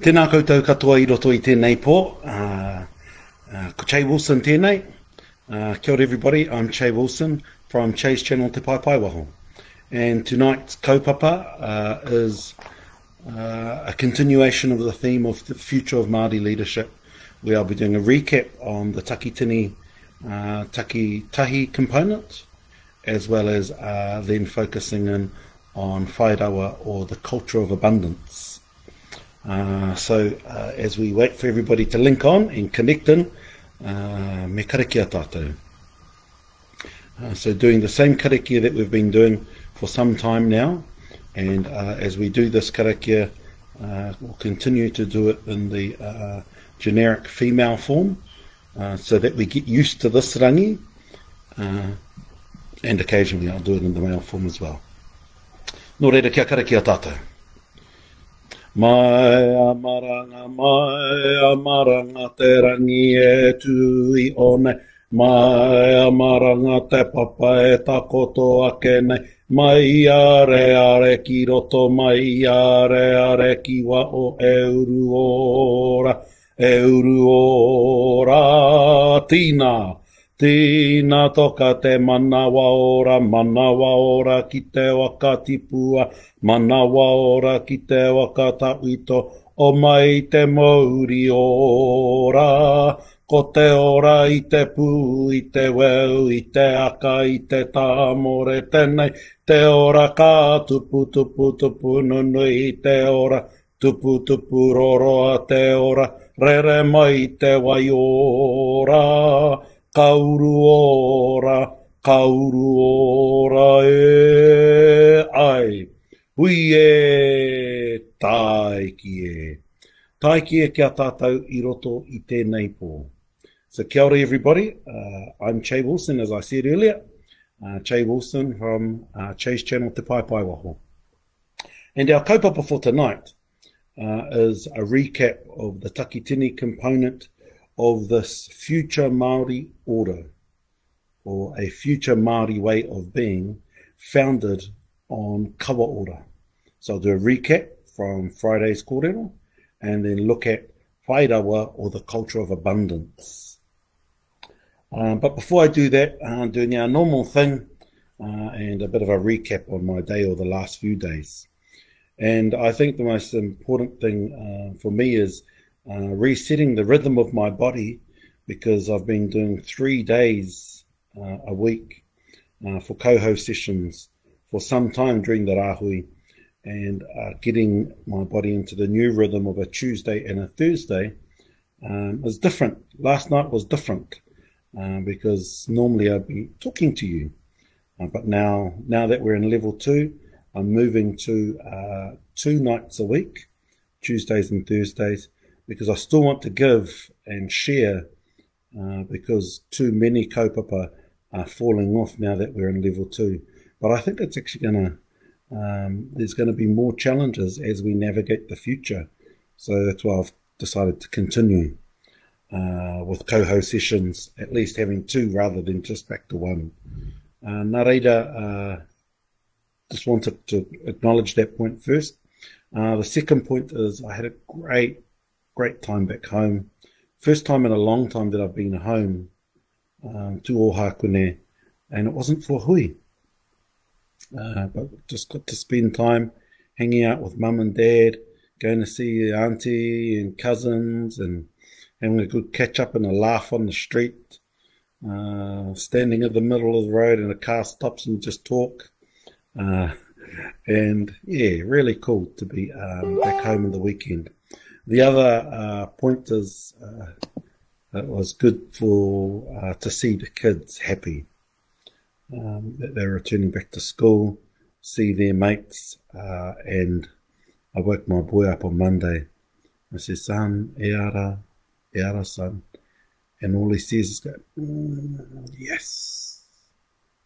Tēnā koutou katoa i roto i tēnei pō. Uh, uh, Chay Che Wilson tēnei. Uh, kia ora everybody, I'm Che Wilson from Chase Channel Te Pai Pai Waho. And tonight's kaupapa uh, is uh, a continuation of the theme of the future of Māori leadership. We will be doing a recap on the Takitini uh, Taki Tahi component, as well as uh, then focusing in on Whairawa or the culture of abundance. Uh, so uh, as we wait for everybody to link on and connect in, uh, me karakia tātou. Uh, so doing the same karakia that we've been doing for some time now, and uh, as we do this karakia, uh, we'll continue to do it in the uh, generic female form, uh, so that we get used to this rangi, uh, and occasionally I'll do it in the male form as well. Nō reira kia karakia tātou. Mai amaranga, mai amaranga te rangi e tu i one. Mai amaranga te papa e takoto ake nei. Mai are are ki roto, mai are are ki wa o e uru ora. E uru ora, tina. Tīna toka te manawa ora, manawa ora ki te waka tipua, manawa ora ki te waka tawito, o mai te mauri ora. Ko te ora i te pū, i te weu, i te aka, i te tāmore tenei, te ora kā tupu tupu tupu nunu i te ora, tupu tupu roroa te ora, rere mai te wai ora kauru ora, kauru ora e ai. Hui e taiki e. Taiki e kia tātou i roto i tēnei pō. So kia ora everybody, uh, I'm Che Wilson as I said earlier. Uh, che Wilson from uh, Chase Channel Te Pai Pai Waho. And our kaupapa for tonight uh, is a recap of the Takitini component of this future Maori order or a future Maori way of being founded on kawa order. So I'll do a recap from Friday's kōrero and then look at whairawa or the culture of abundance. Um, but before I do that, I'm doing our normal thing uh, and a bit of a recap on my day or the last few days. And I think the most important thing uh, for me is uh, resetting the rhythm of my body because I've been doing three days uh, a week uh, for coho sessions for some time during the rahui and uh, getting my body into the new rhythm of a Tuesday and a Thursday um, was different. Last night was different uh, because normally I'd be talking to you. Uh, but now, now that we're in level two, I'm moving to two nights a week, Tuesdays and Thursdays, because I still want to give and share uh, because too many kaupapa are falling off now that we're in level two. But I think it's actually going to, um, there's going to be more challenges as we navigate the future. So that's why I've decided to continue uh, with coho sessions, at least having two rather than just back to one. Uh, Nareda, uh, just wanted to acknowledge that point first. Uh, the second point is I had a great great time back home. First time in a long time that I've been home um, to Ohakune, and it wasn't for hui. Uh, but just got to spend time hanging out with mum and dad, going to see auntie and cousins, and having a good catch up and a laugh on the street. Uh, standing in the middle of the road and a car stops and just talk. Uh, and yeah, really cool to be um, back home in the weekend. The other uh, point is uh, it was good for uh, to see the kids happy um, that they're returning back to school, see their mates, uh, and I woke my boy up on Monday. I said, "Son, eara, eara, son," and all he says is, mm, "Yes,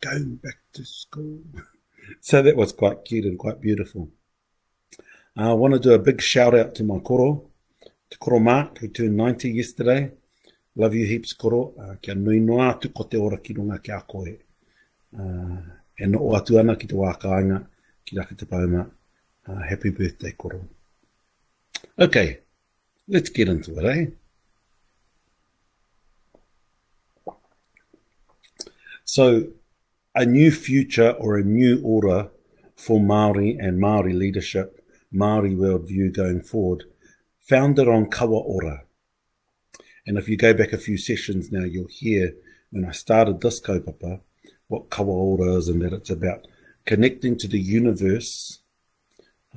going back to school." so that was quite cute and quite beautiful. I want to do a big shout out to my koro, Te Koro Mark, who turned 90 yesterday. Love you heaps, Koro. Uh, kia nui noa atu ko te ora ki runga kia koe. Uh, e no o atu ana ki te wākaanga ki raki te pauma. Uh, happy birthday, Koro. Okay, let's get into it, eh? So, a new future or a new order for Maori and Maori leadership, Maori worldview going forward, founded on kawa ora. And if you go back a few sessions now, you'll hear when I started this kaupapa, what kawa ora is and that it's about connecting to the universe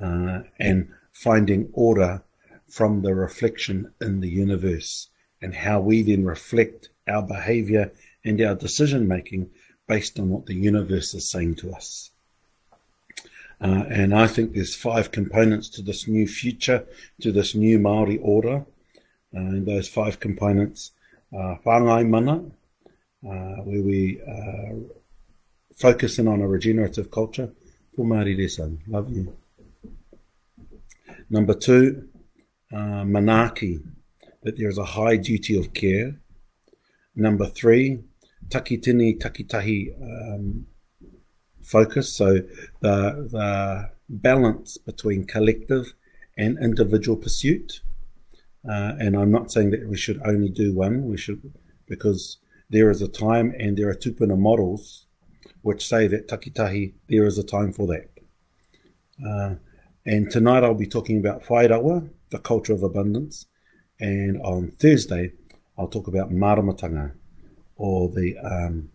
uh, and finding order from the reflection in the universe and how we then reflect our behavior and our decision making based on what the universe is saying to us. Uh, and I think there's five components to this new future, to this new Maori order. Uh, and those five components are whāngai mana, uh, where we uh, focus in on a regenerative culture. Ko Māori Resan, love you. Number two, uh, manaki, that there is a high duty of care. Number three, takitini takitahi um, focus, so the, the balance between collective and individual pursuit. Uh, and I'm not saying that we should only do one, we should, because there is a time and there are tupuna models which say that takitahi, there is a time for that. Uh, and tonight I'll be talking about whairawa, the culture of abundance, and on Thursday I'll talk about maramatanga, or the um,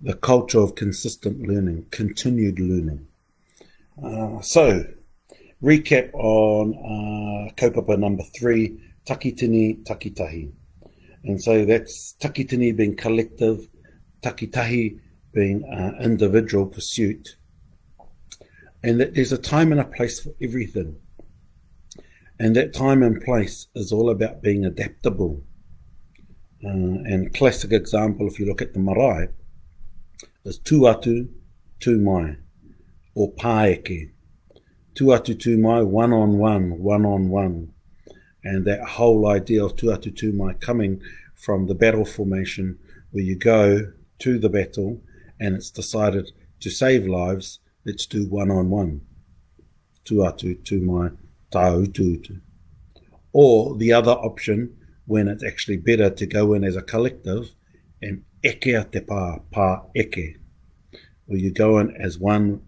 the culture of consistent learning, continued learning. Uh, so, recap on uh, kaupapa number three, takitini takitahi. And so that's takitini being collective, takitahi being uh, individual pursuit, and that there's a time and a place for everything. And that time and place is all about being adaptable uh, and classic example, if you look at the marae, is tu atu, tū mai, o pāeke. Tū atu, tū mai, one on one, one on one. And that whole idea of tū atu, tū mai coming from the battle formation where you go to the battle and it's decided to save lives, let's do one on one. Tū atu, tū mai, tau tu Or the other option when it's actually better to go in as a collective and eke a te pā, pā eke, where you go in as one,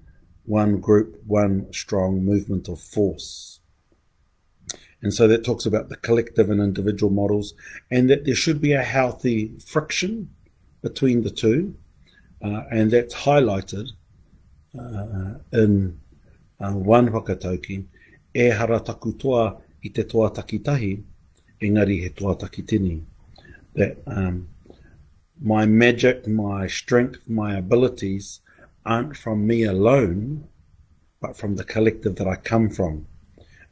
one group, one strong movement of force. And so that talks about the collective and individual models, and that there should be a healthy friction between the two, uh, and that's highlighted uh, in uh, one whakatauki, e hara taku toa i te toa takitahi, engari he toa takitini. That um, my magic, my strength, my abilities aren't from me alone, but from the collective that I come from.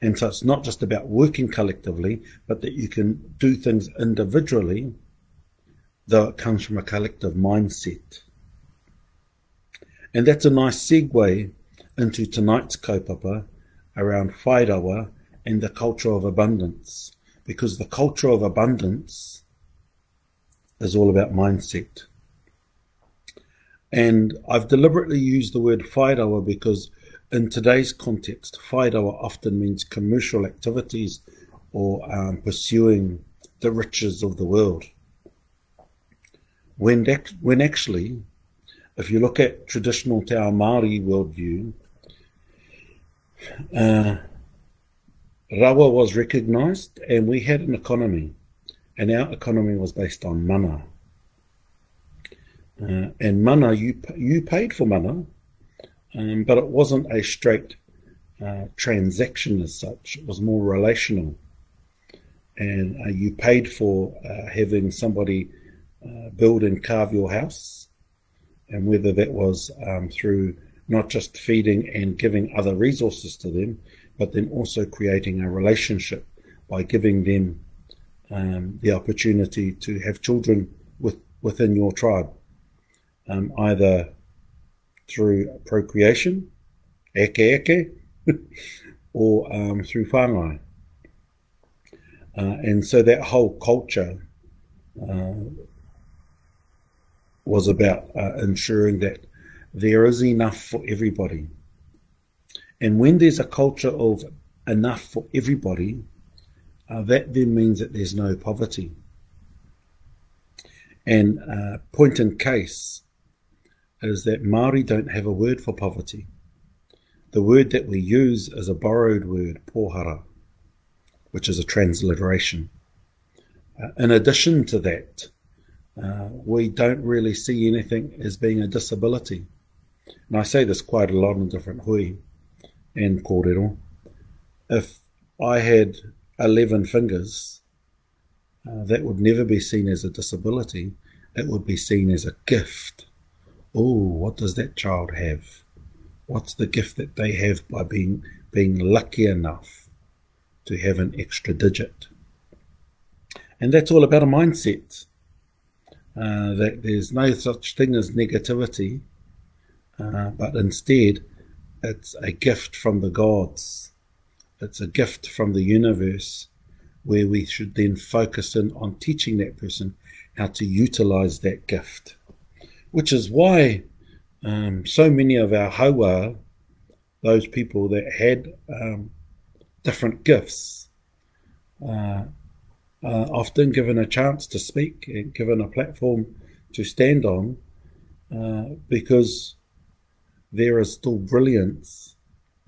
And so it's not just about working collectively, but that you can do things individually, though it comes from a collective mindset. And that's a nice segue into tonight's kaupapa around whairawa and the culture of abundance because the culture of abundance is all about mindset. And I've deliberately used the word whairawa because in today's context, whairawa often means commercial activities or um, pursuing the riches of the world. When, when actually, if you look at traditional Te Ao Māori worldview, uh, Rawa was recognized and we had an economy, and our economy was based on mana. Uh, and mana, you you paid for mana, um, but it wasn't a straight uh, transaction as such. It was more relational. And uh, you paid for uh, having somebody uh, build and carve your house, and whether that was um, through not just feeding and giving other resources to them, but then also creating a relationship by giving them um, the opportunity to have children with, within your tribe, um, either through procreation, eke eke, or um, through whāngai. Uh, and so that whole culture uh, was about uh, ensuring that there is enough for everybody. And when there's a culture of enough for everybody, uh, that then means that there's no poverty. And uh, point in case is that Maori don't have a word for poverty. The word that we use is a borrowed word, pohara, which is a transliteration. Uh, in addition to that, uh, we don't really see anything as being a disability. And I say this quite a lot in different hui and kōrero. If I had 11 fingers, uh, that would never be seen as a disability. It would be seen as a gift. Oh, what does that child have? What's the gift that they have by being being lucky enough to have an extra digit? And that's all about a mindset. Uh, that there's no such thing as negativity, uh, but instead it's a gift from the gods. It's a gift from the universe where we should then focus in on teaching that person how to utilize that gift. Which is why um, so many of our hawa, those people that had um, different gifts, uh, uh, often given a chance to speak and given a platform to stand on uh, because there is still brilliance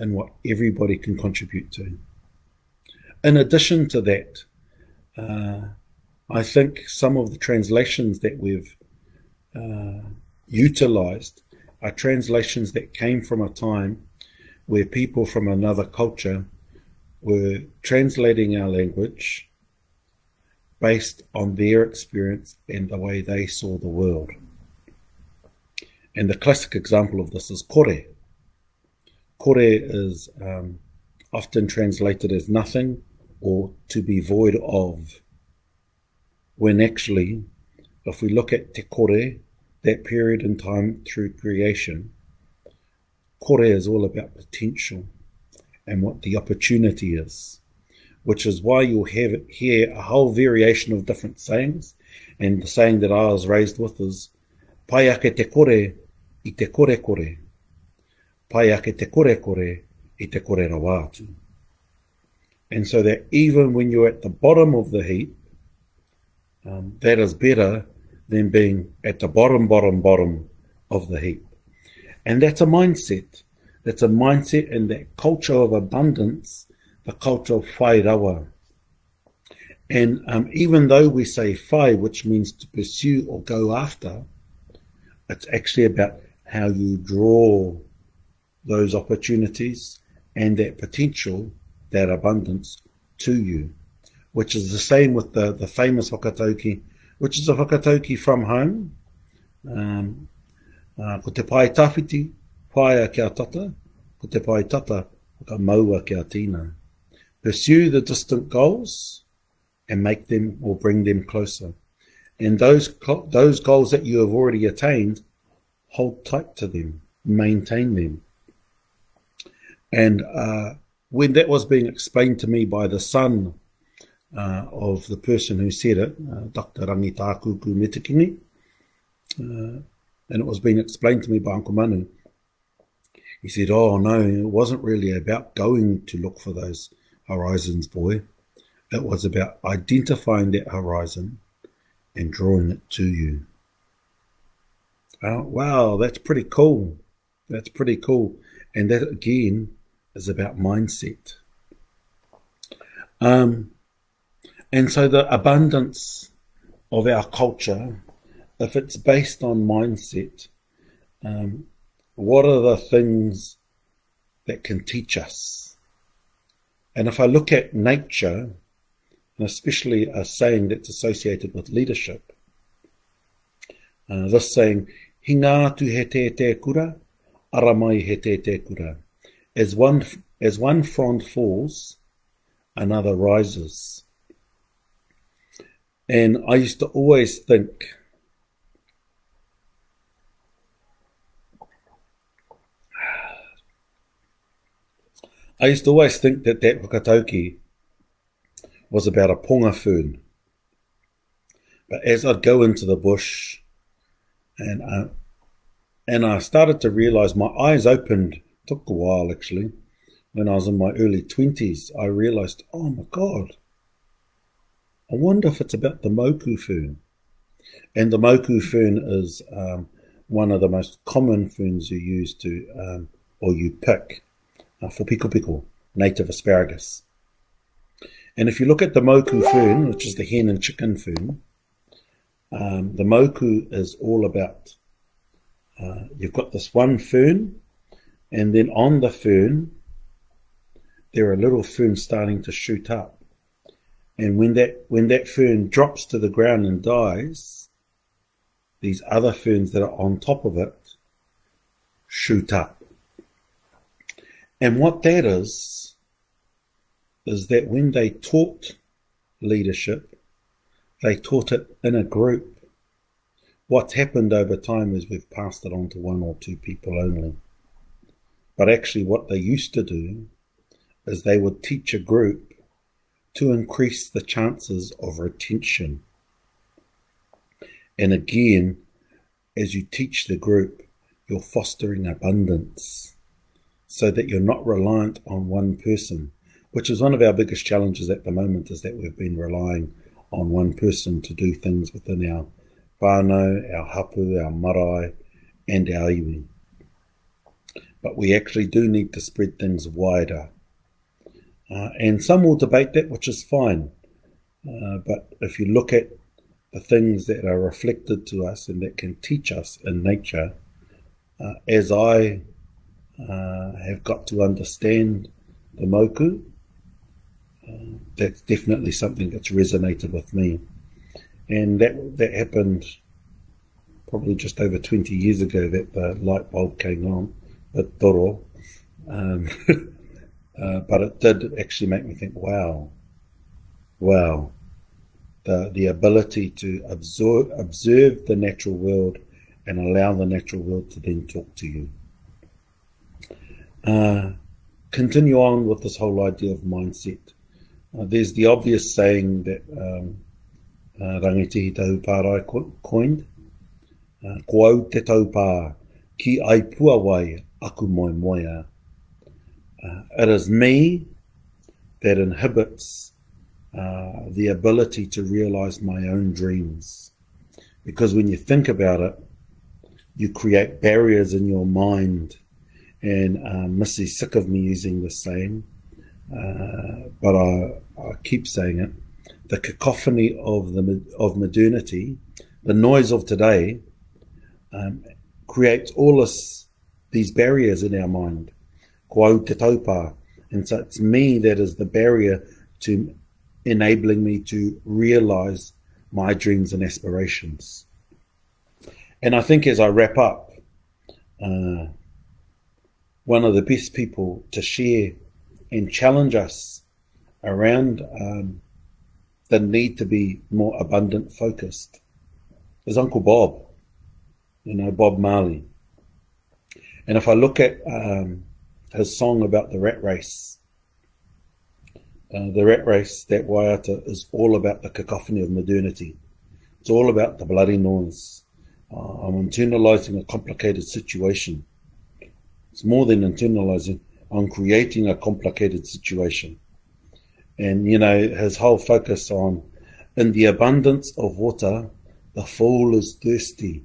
in what everybody can contribute to. In addition to that, uh, I think some of the translations that we've uh, utilized are translations that came from a time where people from another culture were translating our language based on their experience and the way they saw the world. And the classic example of this is kore. Kore is um, often translated as nothing or to be void of, when actually, if we look at te kore, that period in time through creation, kore is all about potential and what the opportunity is which is why you'll have here a whole variation of different sayings. And the saying that I was raised with is Pai ake te kore i te kore kore. Pai ake te kore kore i te kore rawātu. And so that even when you're at the bottom of the heap, um, that is better than being at the bottom, bottom, bottom of the heap. And that's a mindset. That's a mindset and that culture of abundance the culture of whai rawa. And um, even though we say whai, which means to pursue or go after, it's actually about how you draw those opportunities and that potential, that abundance to you, which is the same with the, the famous Whakatauki, which is a Whakatauki from home. Um, uh, ko te pai tawhiti, kia tata, ko te pai tata, ka maua kia tīna. Pursue the distant goals and make them or bring them closer. And those those goals that you have already attained, hold tight to them, maintain them. And uh, when that was being explained to me by the son uh, of the person who said it, uh, Dr. Rangitakuku Metekingi, uh, and it was being explained to me by Uncle Manu, he said, Oh, no, it wasn't really about going to look for those horizons boy. It was about identifying that horizon and drawing it to you. Oh, wow, that's pretty cool. That's pretty cool. And that again is about mindset. Um, and so the abundance of our culture, if it's based on mindset, um, what are the things that can teach us. And if I look at nature, and especially a saying that's associated with leadership, uh, this saying, Hinga tu he te te kura, aramai he te te kura. As one, as one frond falls, another rises. And I used to always think, I used to always think that that Wakatauki was about a ponga fern. But as I'd go into the bush and I, and I started to realize my eyes opened, took a while actually, when I was in my early 20s, I realised, oh my God, I wonder if it's about the moku fern. And the moku fern is um, one of the most common ferns you use to, um, or you pick uh, for piko piko, native asparagus. And if you look at the moku fern, which is the hen and chicken fern, um, the moku is all about uh, you've got this one fern, and then on the fern, there are little ferns starting to shoot up. And when that when that fern drops to the ground and dies, these other ferns that are on top of it shoot up. And what that is, is that when they taught leadership, they taught it in a group. What's happened over time is we've passed it on to one or two people only. But actually, what they used to do is they would teach a group to increase the chances of retention. And again, as you teach the group, you're fostering abundance so that you're not reliant on one person, which is one of our biggest challenges at the moment is that we've been relying on one person to do things within our whānau, our hapu, our marae, and our iwi. But we actually do need to spread things wider. Uh, and some will debate that, which is fine. Uh, but if you look at the things that are reflected to us and that can teach us in nature, uh, as I uh, have got to understand the moku. Uh, that's definitely something that's resonated with me, and that that happened probably just over 20 years ago that the light bulb came on at Toro. Um, uh, but it did actually make me think, wow, wow, the, the ability to absorb, observe the natural world and allow the natural world to then talk to you. Uh, continue on with this whole idea of mindset. Uh, there's the obvious saying that um, uh, Rangitihi Tahuparae coined, uh, Ko au te ki ai pua wai, aku moi moia. Uh, it is me that inhibits uh, the ability to realize my own dreams. Because when you think about it, you create barriers in your mind and um, Missy's sick of me using the same, uh, but I, I keep saying it. The cacophony of the of modernity, the noise of today, um, creates all these barriers in our mind. And so it's me that is the barrier to enabling me to realize my dreams and aspirations. And I think as I wrap up, uh, one of the best people to share and challenge us around um, the need to be more abundant focused is Uncle Bob, you know, Bob Marley. And if I look at um, his song about the rat race, uh, the rat race, that waiata is all about the cacophony of modernity. It's all about the bloody noise. Uh, I'm internalizing a complicated situation it's more than internalizing I'm creating a complicated situation. And, you know, his whole focus on in the abundance of water, the fool is thirsty.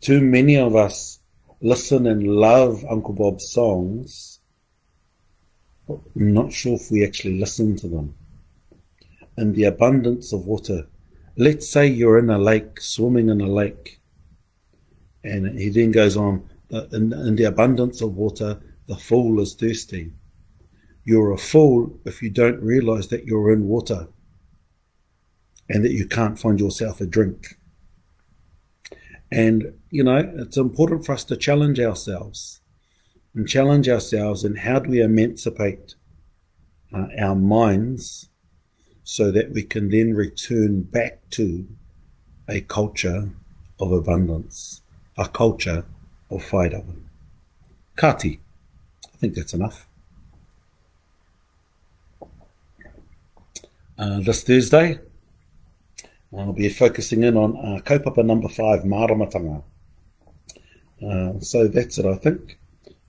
Too many of us listen and love Uncle Bob's songs. I'm not sure if we actually listen to them. In the abundance of water, let's say you're in a lake, swimming in a lake, and he then goes on, in, in the abundance of water, The fool is thirsty. You're a fool if you don't realize that you're in water and that you can't find yourself a drink. And, you know, it's important for us to challenge ourselves and challenge ourselves in how do we emancipate uh, our minds so that we can then return back to a culture of abundance, a culture of whairawa. Kati. I think that's enough. Uh, this Thursday, I'll be focusing in on uh, kaupapa number five, Maramatanga. Uh, so that's it, I think.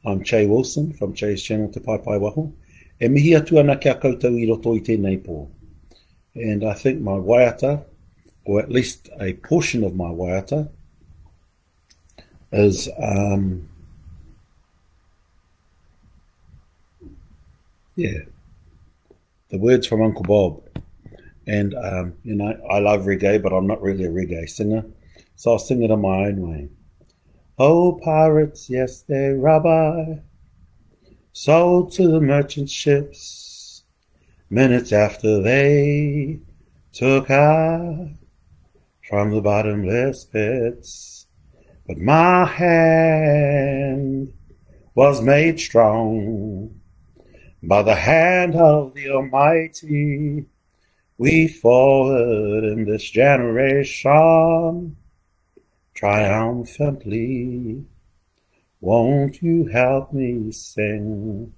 I'm Che Wilson from Che's channel Te Pai Pai Waho. E mihi atu ana kia koutou i roto i tēnei pō. And I think my waiata, or at least a portion of my waiata, is um, yeah, the words from Uncle Bob. And, um, you know, I love reggae, but I'm not really a reggae singer. So I'll sing it in my own way. Oh, pirates, yes, they're rubber, sold to the merchant ships. Minutes after they took her from the bottomless pits. But my hand was made strong by the hand of the Almighty. We forward in this generation triumphantly. Won't you help me sing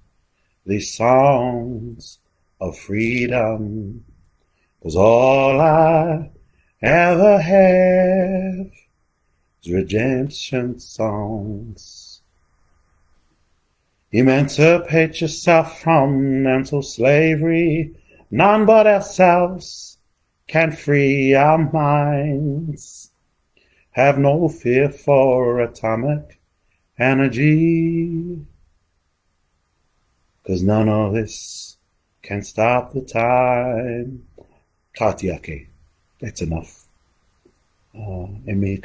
these songs of freedom? Cause all I ever have is redemption songs. Emancipate yourself from mental slavery None but ourselves can free our minds. Have no fear for atomic energy. Cause none of this can stop the time. Katiake. That's enough. Uh, e.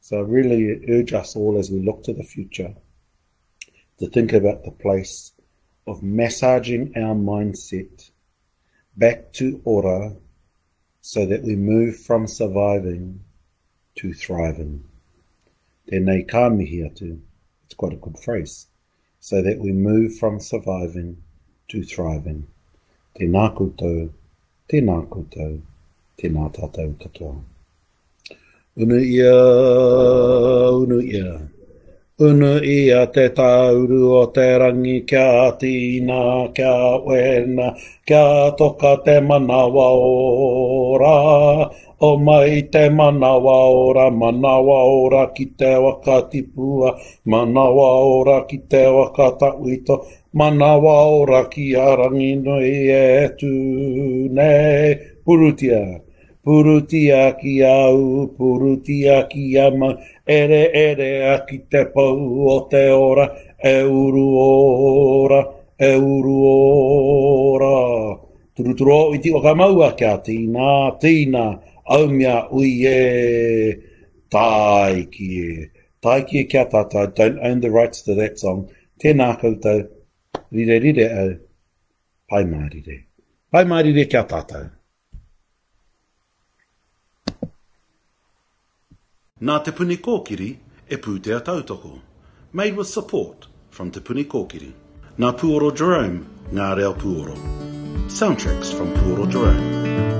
So I really urge us all as we look to the future to think about the place of massaging our mindset back to order so that we move from surviving to thriving. Tēnei ka mihi atu. It's quite a good phrase. So that we move from surviving to thriving. Tēnā koutou, tēnā koutou, tēnā tātou katoa. Unu ia, unu ia. Unu ia te tauru o te rangi kia tīna, kia wena, kia toka te manawa ora. O mai te manawa ora, manawa ora ki te waka tipua, manawa ora ki te waka tauito, manawa ora ki arangi noi e tu nei purutia. Purutia ki au, purutia ki ama, ere ere aki te pau o te ora, e uru ora, e uru ora. Turuturo i ti ka maua kia tīna, tīna, au mea ui e, tai ki e. Tai ki e kia tata, don't own the rights to that song. Tēnā koutou, rire rire au, pai mai. Pai mai kia tātou. Nā Te Puni Kōkiri e pūtea tautoko. Made with support from Te Puni Kōkiri. Nā Puoro Jerome, Ngā Reo Puoro. Soundtracks from Puoro Jerome.